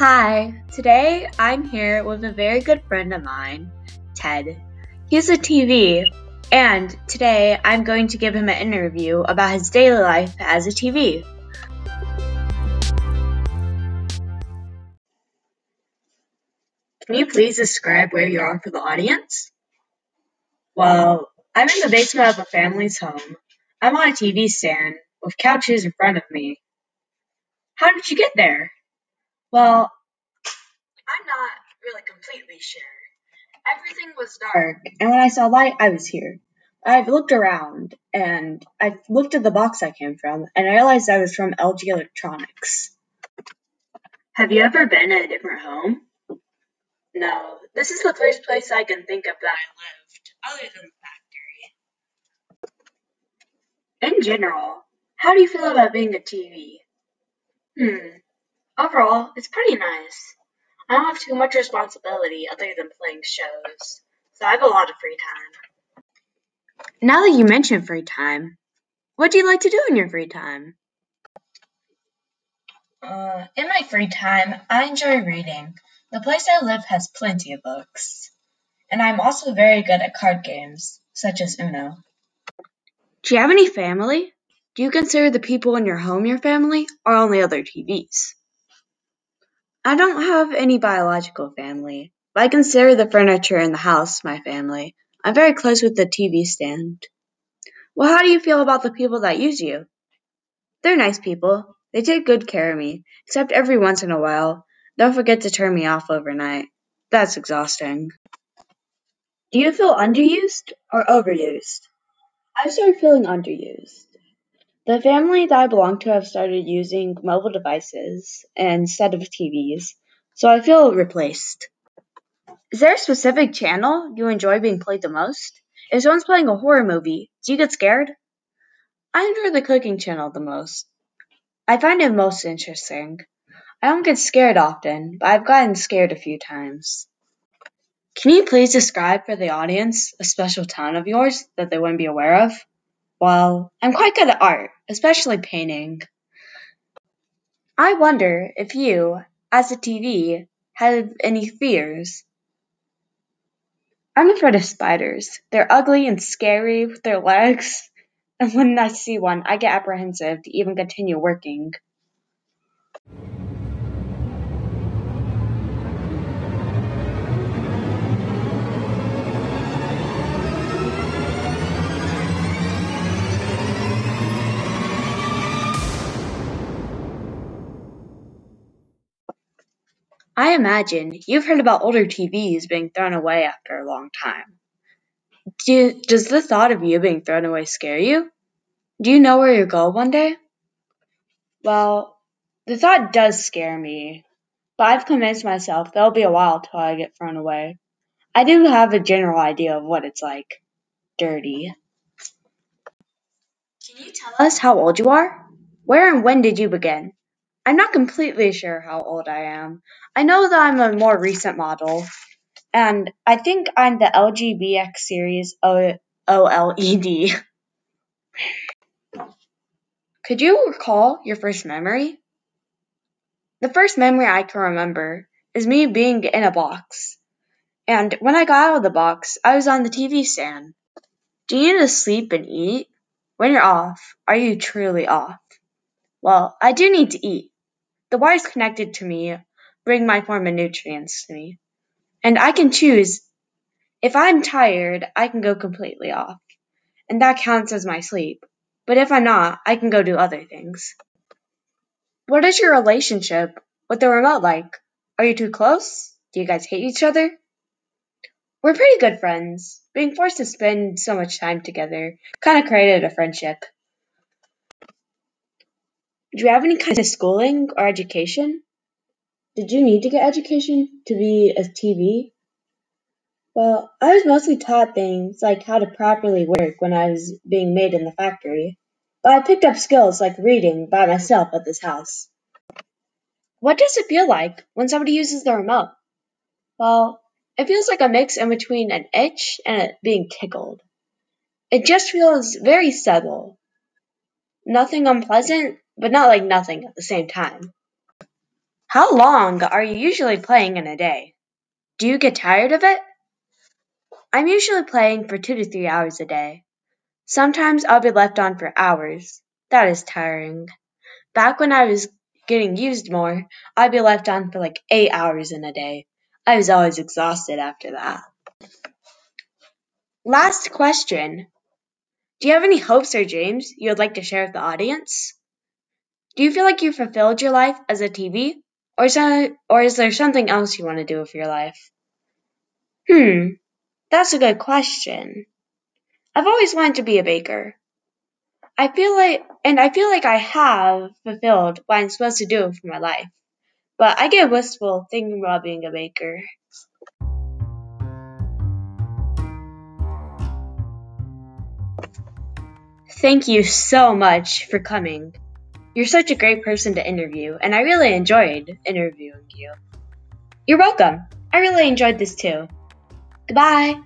Hi, today I'm here with a very good friend of mine, Ted. He's a TV, and today I'm going to give him an interview about his daily life as a TV. Can you please describe where you are for the audience? Well, I'm in the basement of a family's home. I'm on a TV stand with couches in front of me. How did you get there? Well, I'm not really completely sure. Everything was dark, and when I saw light, I was here. I've looked around, and I looked at the box I came from, and I realized I was from LG Electronics. Have you ever been at a different home? No, this is the first place I can think of that I lived, other than the factory. In general, how do you feel about being a TV? Hmm. Overall, it's pretty nice. I don't have too much responsibility other than playing shows, so I have a lot of free time. Now that you mention free time, what do you like to do in your free time? Uh, in my free time, I enjoy reading. The place I live has plenty of books. And I'm also very good at card games, such as Uno. Do you have any family? Do you consider the people in your home your family, or only other TVs? I don't have any biological family, but I consider the furniture in the house my family. I'm very close with the TV stand. Well, how do you feel about the people that use you? They're nice people. They take good care of me, except every once in a while. Don't forget to turn me off overnight. That's exhausting. Do you feel underused or overused? I started feeling underused. The family that I belong to have started using mobile devices instead of TVs, so I feel replaced. Is there a specific channel you enjoy being played the most? If someone's playing a horror movie, do you get scared? I enjoy the cooking channel the most. I find it most interesting. I don't get scared often, but I've gotten scared a few times. Can you please describe for the audience a special talent of yours that they wouldn't be aware of? Well, I'm quite good at art, especially painting. I wonder if you, as a TV, have any fears. I'm afraid of spiders. They're ugly and scary with their legs, and when I see one, I get apprehensive to even continue working. I imagine you've heard about older TVs being thrown away after a long time. Do, does the thought of you being thrown away scare you? Do you know where you'll go one day? Well, the thought does scare me, but I've convinced myself there'll be a while till I get thrown away. I do have a general idea of what it's like. Dirty. Can you tell us how old you are? Where and when did you begin? I'm not completely sure how old I am. I know that I'm a more recent model, and I think I'm the LGBX series OLED. Could you recall your first memory? The first memory I can remember is me being in a box. And when I got out of the box, I was on the TV stand. Do you need to sleep and eat? When you're off, are you truly off? Well, I do need to eat. The wires connected to me bring my form of nutrients to me. And I can choose. If I'm tired, I can go completely off. And that counts as my sleep. But if I'm not, I can go do other things. What is your relationship with the remote like? Are you too close? Do you guys hate each other? We're pretty good friends. Being forced to spend so much time together kind of created a friendship. Do you have any kind of schooling or education? Did you need to get education to be a TV? Well, I was mostly taught things like how to properly work when I was being made in the factory, but I picked up skills like reading by myself at this house. What does it feel like when somebody uses the remote? Well, it feels like a mix in between an itch and being tickled. It just feels very subtle. Nothing unpleasant, but not like nothing at the same time. How long are you usually playing in a day? Do you get tired of it? I'm usually playing for two to three hours a day. Sometimes I'll be left on for hours. That is tiring. Back when I was getting used more, I'd be left on for like eight hours in a day. I was always exhausted after that. Last question. Do you have any hopes or dreams you would like to share with the audience? Do you feel like you fulfilled your life as a TV? Or is, there, or is there something else you want to do with your life? Hmm, that's a good question. I've always wanted to be a baker. I feel like, and I feel like I have fulfilled what I'm supposed to do for my life. But I get wistful thinking about being a baker. Thank you so much for coming. You're such a great person to interview, and I really enjoyed interviewing you. You're welcome. I really enjoyed this too. Goodbye.